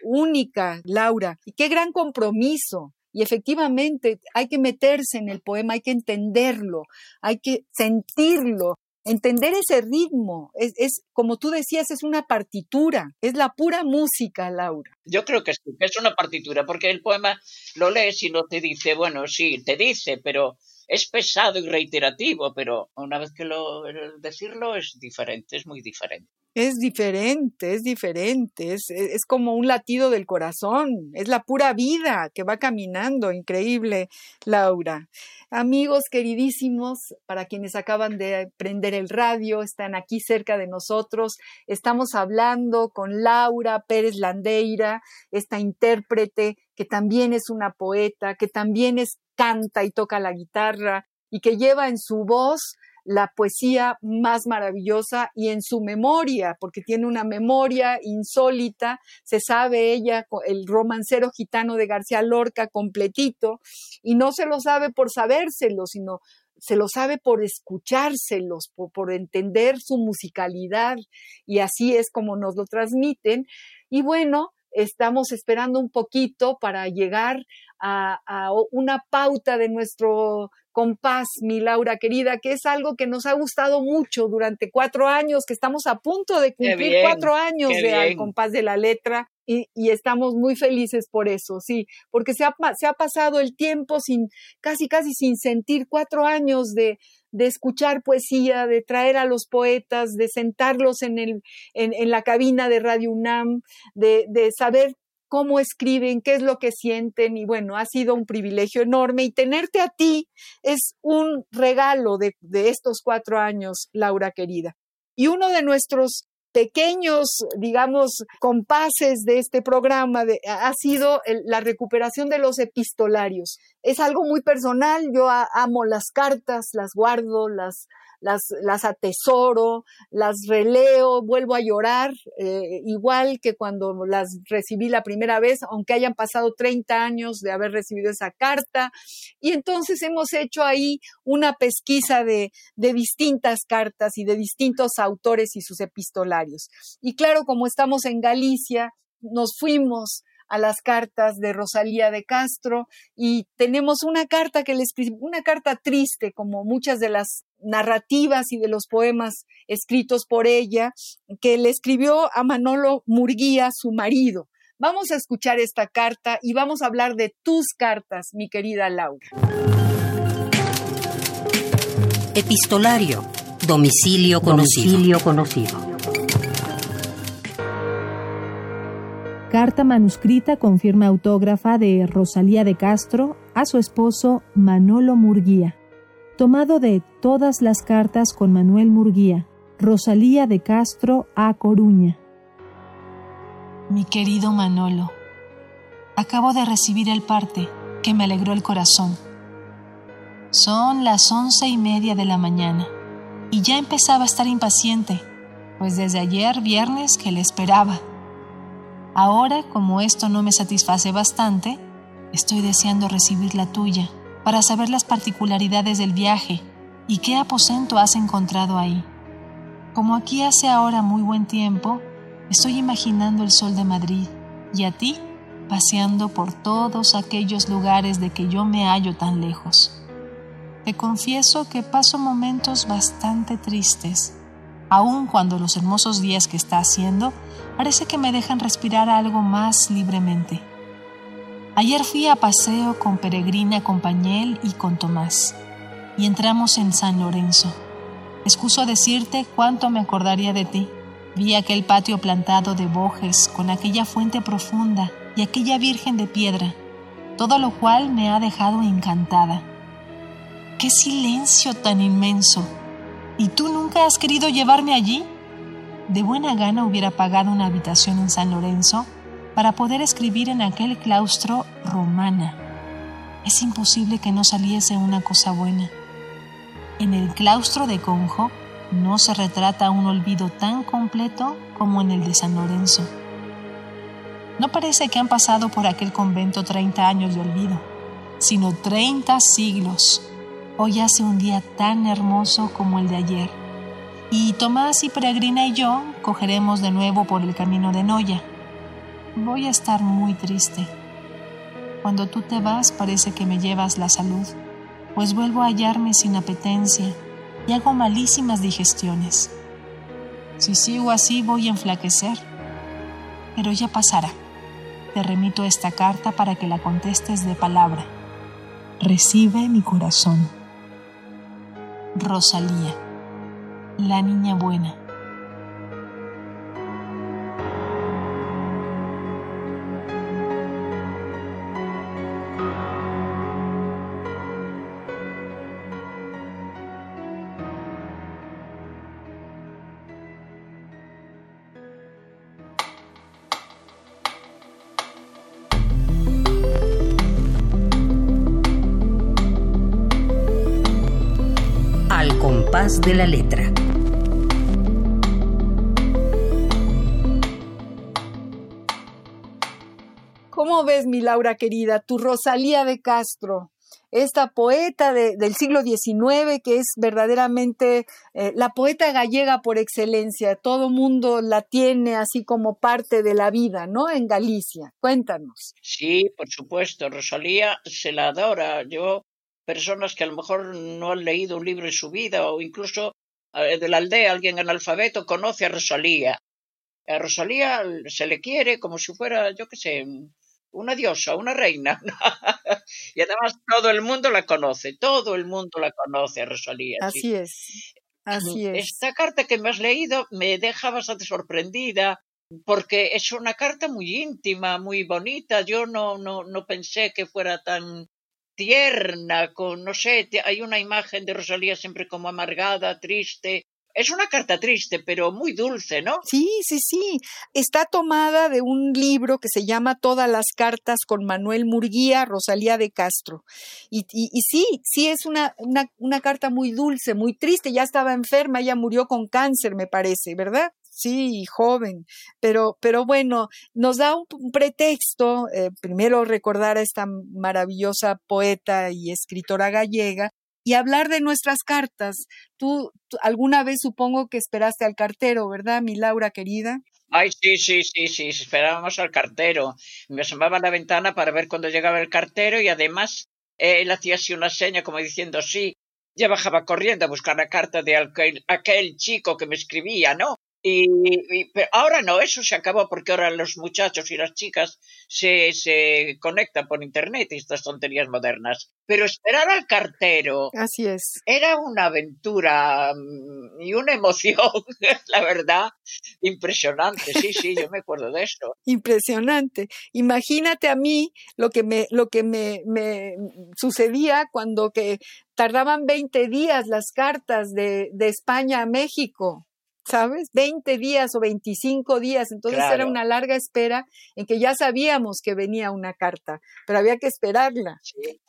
única, Laura, y qué gran compromiso, y efectivamente hay que meterse en el poema, hay que entenderlo, hay que sentirlo, entender ese ritmo. Es, como tú decías, es una partitura, es la pura música, Laura. Yo creo que es una partitura, porque el poema lo lees y no te dice, bueno, sí, te dice, pero es pesado y reiterativo, pero una vez que lo decirlo es diferente, es muy diferente. Es diferente, es diferente, es, como un latido del corazón, es la pura vida que va caminando, increíble, Laura. Amigos queridísimos, para quienes acaban de prender el radio, están aquí cerca de nosotros, estamos hablando con Laura Pérez Landeira, esta intérprete que también es una poeta, que también es, canta y toca la guitarra y que lleva en su voz la poesía más maravillosa y en su memoria, porque tiene una memoria insólita, se sabe ella el romancero gitano de García Lorca completito, y no se lo sabe por sabérselo, sino se lo sabe por escuchárselos, por, entender su musicalidad, y así es como nos lo transmiten. Y bueno, estamos esperando un poquito para llegar a, una pauta de nuestro compás, mi Laura querida, que es algo que nos ha gustado mucho durante cuatro años, que estamos a punto de cumplir cuatro años de Al compás de la letra. Y, estamos muy felices por eso, sí, porque se ha, se ha pasado el tiempo sin, casi, casi sin sentir cuatro años de, de escuchar poesía, de traer a los poetas, de sentarlos en, el, en, en la cabina de Radio UNAM, de, de saber cómo escriben, qué es lo que sienten y bueno, ha sido un privilegio enorme y tenerte a ti es un regalo de, estos cuatro años, Laura querida. Y uno de nuestros pequeños, digamos, compases de este programa ha sido la recuperación de los epistolarios. Es algo muy personal, yo amo las cartas, las guardo, las, las, las atesoro, las releo, vuelvo a llorar, eh, igual que cuando las recibí la primera vez, aunque hayan pasado 30 años de haber recibido esa carta. Y entonces hemos hecho ahí una pesquisa de, de distintas cartas y de distintos autores y sus epistolarios. Y claro, como estamos en Galicia, nos fuimos a las cartas de Rosalía de Castro y tenemos una carta que le escribió, una carta triste como muchas de las narrativas y de los poemas escritos por ella que le escribió a Manolo Murguía, su marido. Vamos a escuchar esta carta y vamos a hablar de tus cartas, mi querida Laura. Epistolario. Domicilio conocido. Domicilio conocido. Carta manuscrita con firma autógrafa de Rosalía de Castro a su esposo Manolo Murguía. Tomado de todas las cartas con Manuel Murguía. Rosalía de Castro a Coruña. Mi querido Manolo, acabo de recibir el parte que me alegró el corazón. Son las once y media de la mañana y ya empezaba a estar impaciente, pues desde ayer viernes que le esperaba Ahora, como esto no me satisface bastante, estoy deseando recibir la tuya para saber las particularidades del viaje y qué aposento has encontrado ahí. Como aquí hace ahora muy buen tiempo, estoy imaginando el sol de Madrid y a ti paseando por todos aquellos lugares de que yo me hallo tan lejos. Te confieso que paso momentos bastante tristes, aun cuando los hermosos días que está haciendo parece que me dejan respirar algo más libremente. Ayer fui a paseo con Peregrina, con Pañel y con Tomás, y entramos en San Lorenzo. Excuso decirte cuánto me acordaría de ti. Vi aquel patio plantado de bojes con aquella fuente profunda y aquella virgen de piedra, todo lo cual me ha dejado encantada. ¡Qué silencio tan inmenso! ¿Y tú nunca has querido llevarme allí? de buena gana hubiera pagado una habitación en San Lorenzo para poder escribir en aquel claustro romana. Es imposible que no saliese una cosa buena. En el claustro de Conjo no se retrata un olvido tan completo como en el de San Lorenzo. No parece que han pasado por aquel convento 30 años de olvido, sino 30 siglos. Hoy hace un día tan hermoso como el de ayer y Tomás y Peregrina y yo cogeremos de nuevo por el camino de Noya. Voy a estar muy triste. Cuando tú te vas parece que me llevas la salud, pues vuelvo a hallarme sin apetencia y hago malísimas digestiones. Si sigo así voy a enflaquecer, pero ya pasará. Te remito esta carta para que la contestes de palabra. Recibe mi corazón. Rosalía la niña buena. De la letra. ¿Cómo ves, mi Laura querida, tu Rosalía de Castro? esta poeta del siglo XIX que es verdaderamente eh, la poeta gallega por excelencia. Todo mundo la tiene así como parte de la vida, ¿no? En Galicia. Cuéntanos. Sí, por supuesto. Rosalía se la adora. Yo, personas que a lo mejor no han leído un libro en su vida o incluso eh, de la aldea alguien analfabeto conoce a Rosalía. A Rosalía se le quiere como si fuera, yo qué sé, una diosa, una reina. y además todo el mundo la conoce, todo el mundo la conoce a Rosalía. Así es. Así es. Esta carta que me has leído me deja bastante sorprendida porque es una carta muy íntima, muy bonita. Yo no, no, no pensé que fuera tan tierna, con, no sé, hay una imagen de Rosalía siempre como amargada, triste, Es una carta triste, pero muy dulce, ¿no? Sí, sí, sí. Está tomada de un libro que se llama Todas las cartas con Manuel Murguía, Rosalía de Castro. Y, sí, sí es una, una, una carta muy dulce, muy triste. Ya estaba enferma, ella murió con cáncer, me parece, ¿verdad? Sí, joven, pero, pero bueno, nos da un, pretexto, eh, primero recordar a esta maravillosa poeta y escritora gallega, y hablar de nuestras cartas. Tú, alguna vez supongo que esperaste al cartero, ¿verdad, mi Laura querida? Ay, sí, sí, sí, sí, esperábamos al cartero. Me asomaba a la ventana para ver cuándo llegaba el cartero y además él hacía así una seña como diciendo sí. Ya bajaba corriendo a buscar la carta de aquel, aquel chico que me escribía, ¿no? Y, pero ahora no, eso se acabó porque ahora los muchachos y las chicas se, se conectan por internet y estas tonterías modernas. Pero esperar al cartero. Así es. Era una aventura mm, y una emoción, la verdad, impresionante. Sí, sí, yo me acuerdo de eso. Impresionante. Imagínate a mí lo que me, lo que me, me sucedía cuando que tardaban 20 días las cartas de, de España a México. ¿Sabes? 20 días o 25 días, entonces era una larga espera en que ya sabíamos que venía una carta, pero había que esperarla.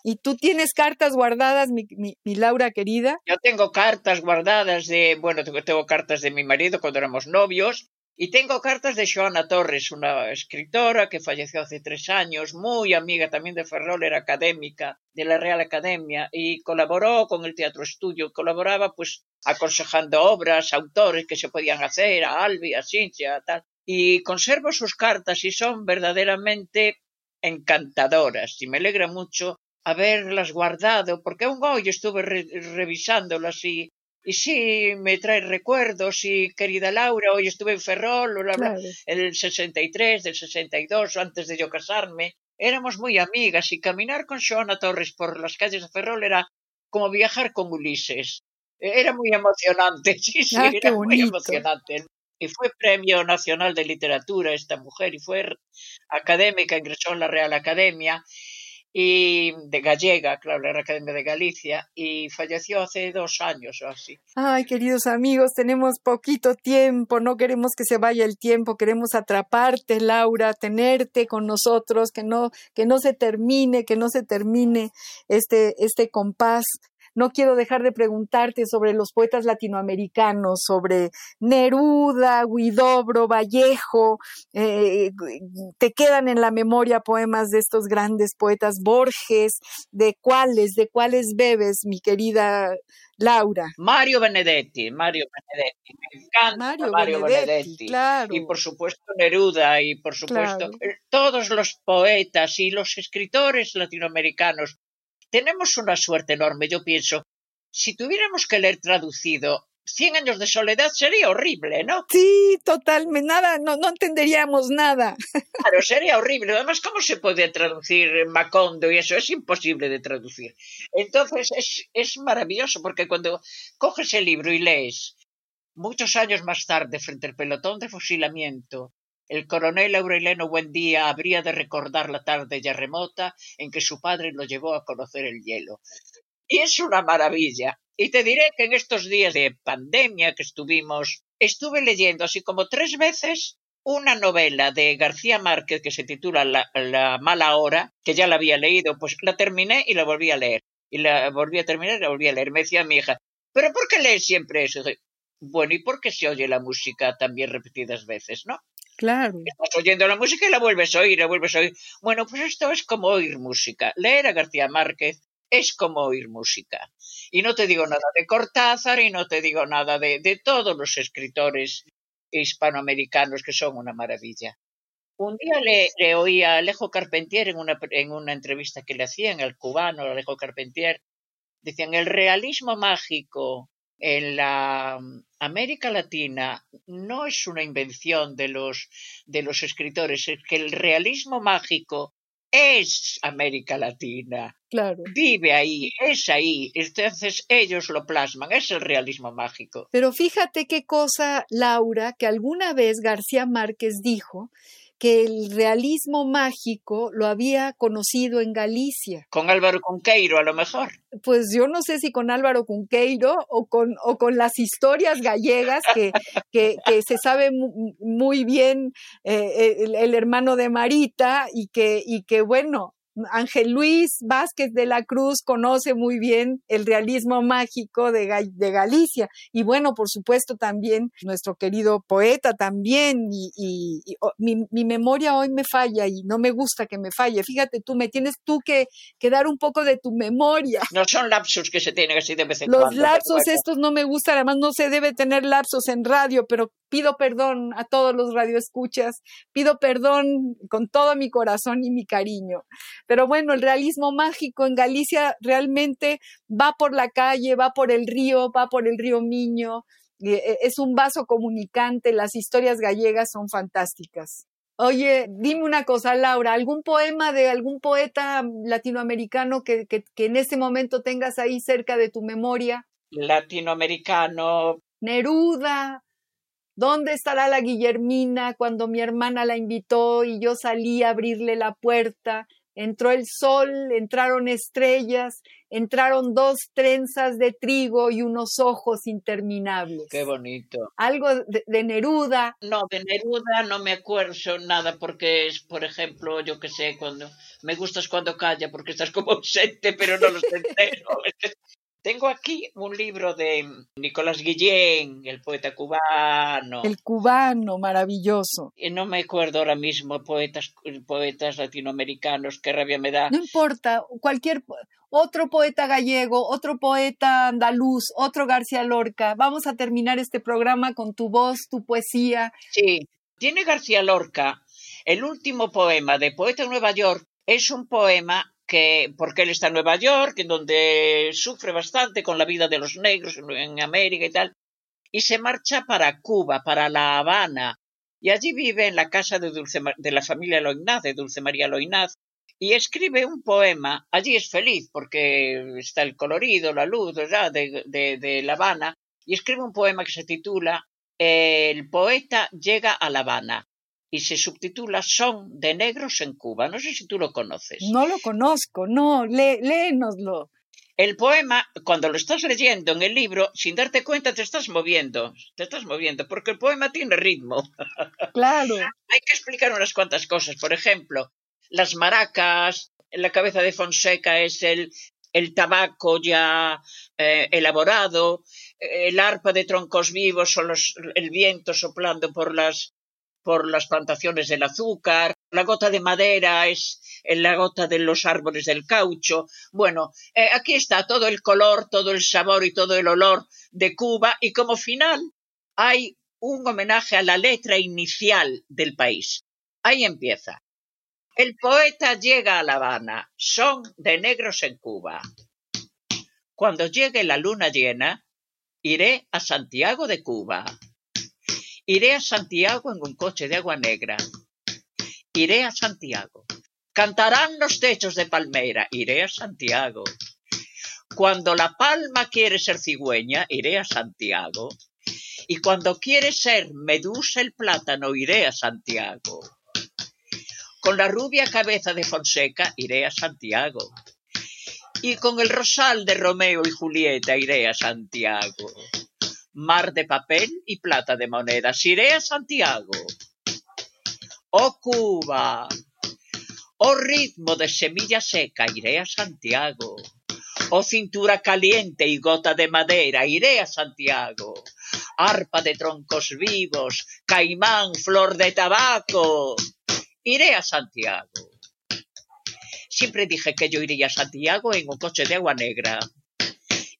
¿Y tú tienes cartas guardadas, mi, mi, Laura querida? Yo tengo cartas guardadas de, bueno, tengo, tengo cartas de mi marido cuando éramos novios, y tengo cartas de Joana Torres, una escritora que falleció hace tres años, muy amiga también de Ferrol, era académica de la Real Academia y colaboró con el Teatro Estudio, colaboraba pues aconsejando obras, autores que se podían hacer, a Albi, a Cintia, tal. Y conservo sus cartas y son verdaderamente encantadoras y me alegra mucho haberlas guardado porque aún hoy estuve revisándolas y y sí, me trae recuerdos y querida Laura, hoy estuve en Ferrol, claro. el 63, del 62, antes de yo casarme. Éramos muy amigas y caminar con Joana Torres por las calles de Ferrol era como viajar con Ulises. Era muy emocionante, sí, sí, ah, era muy emocionante. Y fue Premio Nacional de Literatura esta mujer y fue académica, ingresó en la Real Academia y de gallega, claro, la Academia de Galicia, y falleció hace dos años o así. Ay, queridos amigos, tenemos poquito tiempo, no queremos que se vaya el tiempo, queremos atraparte, Laura, tenerte con nosotros, que no, que no se termine, que no se termine este, este compás no quiero dejar de preguntarte sobre los poetas latinoamericanos, sobre Neruda, Guidobro, Vallejo. Eh, ¿Te quedan en la memoria poemas de estos grandes poetas? Borges, ¿de cuáles, de cuáles bebes, mi querida Laura. Mario Benedetti, Mario Benedetti, me encanta Mario, Benedetti, Claro. Y por supuesto Neruda y por supuesto eh, todos los poetas y los escritores latinoamericanos tenemos una suerte enorme. Yo pienso, si tuviéramos que leer traducido Cien años de soledad sería horrible, ¿no? Sí, totalmente, nada, no, no entenderíamos nada. Claro, sería horrible. Además, ¿cómo se puede traducir Macondo y eso? Es imposible de traducir. Entonces, es, es maravilloso porque cuando coges el libro y lees, muchos años más tarde, frente al pelotón de fusilamiento, el coronel Aureliano Buendía habría de recordar la tarde ya remota en que su padre lo llevó a conocer el hielo. Y es una maravilla. Y te diré que en estos días de pandemia que estuvimos, estuve leyendo así como tres veces una novela de García Márquez que se titula La, la, mala hora, que ya la había leído, pues la terminé y la volví a leer. Y la volví a terminar y la volví a leer. Me decía mi hija, ¿pero por qué lees siempre eso? Bueno, ¿y por qué se oye la música también repetidas veces, no? Claro. Estás oyendo la música y la vuelves a oír, la vuelves a oír. Bueno, pues esto es como oír música. Leer a García Márquez es como oír música. Y no te digo nada de Cortázar y no te digo nada de, de todos los escritores hispanoamericanos que son una maravilla. Un día le, le, oí a Alejo Carpentier en una, en una entrevista que le hacían al cubano Alejo Carpentier. Decían, el realismo mágico en la América Latina no es una invención de los, de los escritores, es que el realismo mágico es América Latina. Claro. Vive ahí, es ahí. Entonces ellos lo plasman, es el realismo mágico. Pero fíjate qué cosa, Laura, que alguna vez García Márquez dijo que el realismo mágico lo había conocido en Galicia. Con Álvaro Cunqueiro, a lo mejor. Pues yo no sé si con Álvaro Cunqueiro o con, o con las historias gallegas que, que, se sabe muy bien eh, el, el, hermano de Marita y que, y que bueno, Ángel Luis Vázquez de la Cruz conoce muy bien el realismo mágico de, Galicia. Y bueno, por supuesto también nuestro querido poeta también. Y, oh, mi, memoria hoy me falla y no me gusta que me falle. Fíjate, tú me tienes tú que, dar un poco de tu memoria. No son lapsos que se tienen así de vez en Los cuando. Los lapsos estos no me gustan, además no se debe tener lapsos en radio, pero pido perdón a todos los radioescuchas, pido perdón con todo mi corazón y mi cariño. Pero bueno, el realismo mágico en Galicia realmente va por la calle, va por el río, va por el río Miño, e, es un vaso comunicante, las historias gallegas son fantásticas. Oye, dime una cosa, Laura, ¿algún poema de algún poeta latinoamericano que, que, que en este momento tengas ahí cerca de tu memoria? Latinoamericano. Neruda, ¿Dónde estará la Guillermina cuando mi hermana la invitó y yo salí a abrirle la puerta? Entró el sol, entraron estrellas, entraron dos trenzas de trigo y unos ojos interminables. Qué bonito. Algo de, Neruda. No, de Neruda no me acuerdo nada porque es, por ejemplo, yo que sé, cuando me gustas cuando calla porque estás como ausente, pero no lo entero. Tengo aquí un libro de Nicolás Guillén, el poeta cubano. El cubano, maravilloso. Y no me acuerdo ahora mismo poetas, poetas latinoamericanos, qué rabia me da. No importa, cualquier otro poeta gallego, otro poeta andaluz, otro García Lorca. Vamos a terminar este programa con tu voz, tu poesía. Sí, tiene García Lorca. El último poema de Poeta de Nueva York es un poema que porque él está en Nueva York, en donde sufre bastante con la vida de los negros en América y tal, y se marcha para Cuba, para La Habana, y allí vive en la casa de, Dulce, de la familia Loinaz, de Dulce María Loinaz, y escribe un poema, allí es feliz porque está el colorido, la luz De, de, de La Habana, y escribe un poema que se titula El poeta llega a La Habana y se subtitula Son de negros en Cuba. No sé si tú lo conoces. No lo conozco, no, lé, léenoslo. El poema, cuando lo estás leyendo en el libro, sin darte cuenta te estás moviendo, te estás moviendo, porque el poema tiene ritmo. Claro. Hay que explicar unas cuantas cosas. Por ejemplo, las maracas, en la cabeza de Fonseca es el, el tabaco ya eh, elaborado, el arpa de troncos vivos o los, el viento soplando por las, por las plantaciones del azúcar, la gota de madera es la gota de los árboles del caucho. Bueno, eh, aquí está todo el color, todo el sabor y todo el olor de Cuba y como final hay un homenaje a la letra inicial del país. Ahí empieza. El poeta llega a La Habana, son de negros en Cuba. Cuando llegue la luna llena, iré a Santiago de Cuba. Iré a Santiago en un coche de agua negra. Iré a Santiago. Cantarán los techos de palmera. Iré a Santiago. Cuando la palma quiere ser cigüeña, iré a Santiago. Y cuando quiere ser medusa el plátano, iré a Santiago. Con la rubia cabeza de Fonseca, iré a Santiago. Y con el rosal de Romeo y Julieta, iré a Santiago mar de papel y plata de monedas. Iré a Santiago. Oh Cuba, oh ritmo de semilla seca, iré a Santiago. Oh cintura caliente y gota de madera, iré a Santiago. Arpa de troncos vivos, caimán, flor de tabaco, iré a Santiago. Siempre dije que yo iría a Santiago en un coche de agua negra.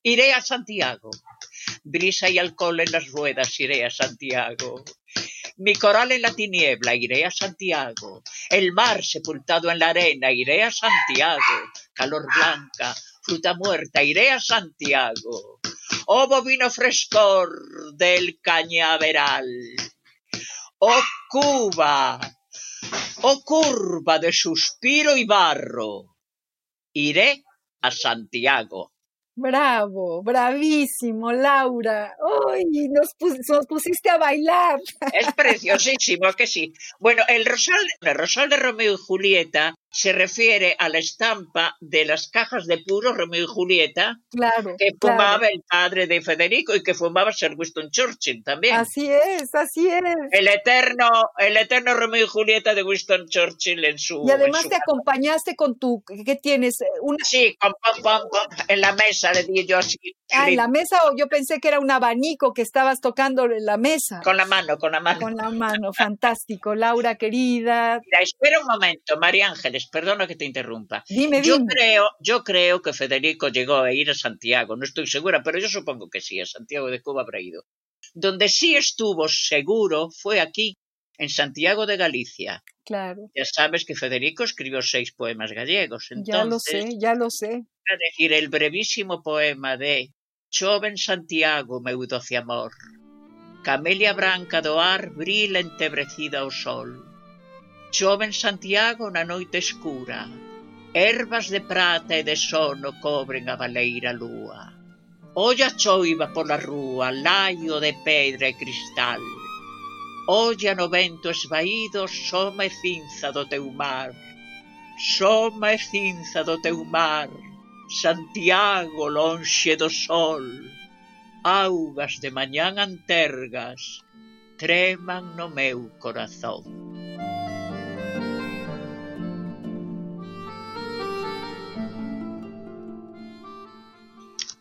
Iré a Santiago brisa y alcohol en las ruedas, iré a Santiago. Mi coral en la tiniebla, iré a Santiago. El mar sepultado en la arena, iré a Santiago. Calor blanca, fruta muerta, iré a Santiago. Oh bovino frescor del cañaveral. Oh Cuba, oh curva de suspiro y barro. Iré a Santiago. Bravo, bravísimo, Laura. ¡Ay! Nos, nos, pusiste a bailar. Es preciosísimo, que sí. Bueno, el rosal, el rosal de Romeo y Julieta se refiere a la estampa de las cajas de puro Romeo y Julieta claro, que fumaba el padre de Federico y que fumaba Sir Winston Churchill también. Así es, así es. El eterno, el eterno Romeo y Julieta de Winston Churchill en su. Y además te acompañaste con tu, ¿qué tienes? Una... Sí, con, en la mesa le di yo así. Ah, en la mesa o yo pensé que era un abanico que estabas tocando en la mesa. Con la mano, con la mano. Con la mano, fantástico. Laura querida. Mira, espera un momento, María Ángeles perdona que te interrumpa. Dime, yo creo, yo creo que Federico llegó a ir a Santiago, no estoy segura, pero yo supongo que sí, a Santiago de Cuba habrá ido. Donde sí estuvo seguro fue aquí, en Santiago de Galicia. Claro. Ya sabes que Federico escribió seis poemas gallegos. Entonces, ya lo sé, ya lo sé. A decir, el brevísimo poema de Choven Santiago, meu doce amor. Camelia branca do ar brila entebrecida ao sol. Choven Santiago na noite escura. Ervas de prata e de sono cobren a valeira lúa. Olla choiva pola rúa, laio de pedra e cristal. Olla no vento esvaído soma e cinza do teu mar. Soma e cinza do teu mar. Santiago lonxe do sol. Augas de mañán antergas treman no meu corazón.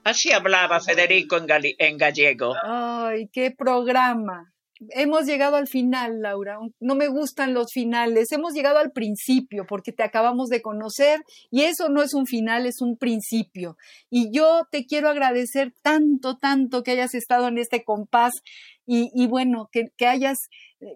Así hablaba Federico en, en, gallego. ¡Ay, qué programa! Hemos llegado al final, Laura. No me gustan los finales. Hemos llegado al principio porque te acabamos de conocer y eso no es un final, es un principio. Y yo te quiero agradecer tanto, tanto que hayas estado en este compás y, bueno, que, que hayas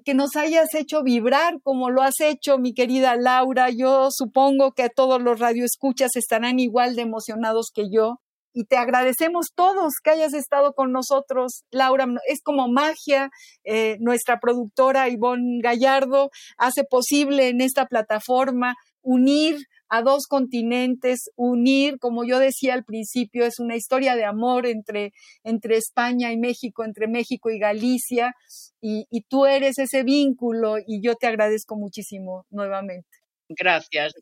que nos hayas hecho vibrar como lo has hecho, mi querida Laura. Yo supongo que todos los radioescuchas estarán igual de emocionados que yo y te agradecemos todos que hayas estado con nosotros, Laura. Es como magia. Eh, nuestra productora Ivonne Gallardo hace posible en esta plataforma unir a dos continentes, unir, como yo decía al principio, es una historia de amor entre, entre España y México, entre México y Galicia, y, y tú eres ese vínculo y yo te agradezco muchísimo nuevamente. Gracias.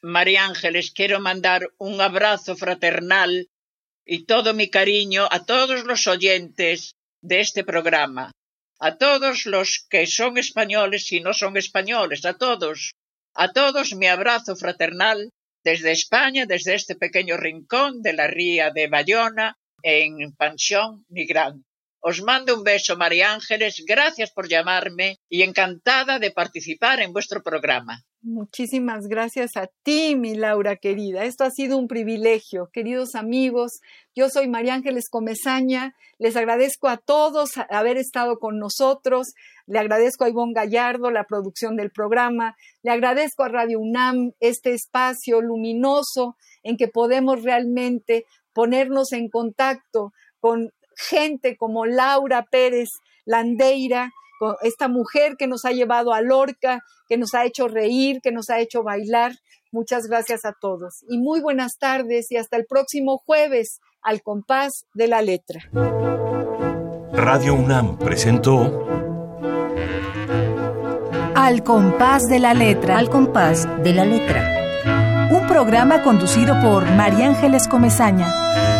María Ángeles, quiero mandar un abrazo fraternal y todo mi cariño a todos los oyentes de este programa, a todos los que son españoles y no son españoles, a todos, a todos mi abrazo fraternal desde España, desde este pequeño rincón de la ría de Bayona, en Pansión Migrante. Os mando un beso, María Ángeles, gracias por llamarme y encantada de participar en vuestro programa. Muchísimas gracias a ti, mi Laura querida. Esto ha sido un privilegio. Queridos amigos, yo soy María Ángeles Comezaña. Les agradezco a todos haber estado con nosotros. Le agradezco a Ivonne Gallardo la producción del programa. Le agradezco a Radio UNAM este espacio luminoso en que podemos realmente ponernos en contacto con gente como Laura Pérez Landeira, esta mujer que nos ha llevado a Lorca, que nos ha hecho reír, que nos ha hecho bailar. Muchas gracias a todos y muy buenas tardes y hasta el próximo jueves al compás de la letra. Radio UNAM presentó Al compás de la letra. Al compás de la letra. Un programa conducido por María Ángeles Comezaña.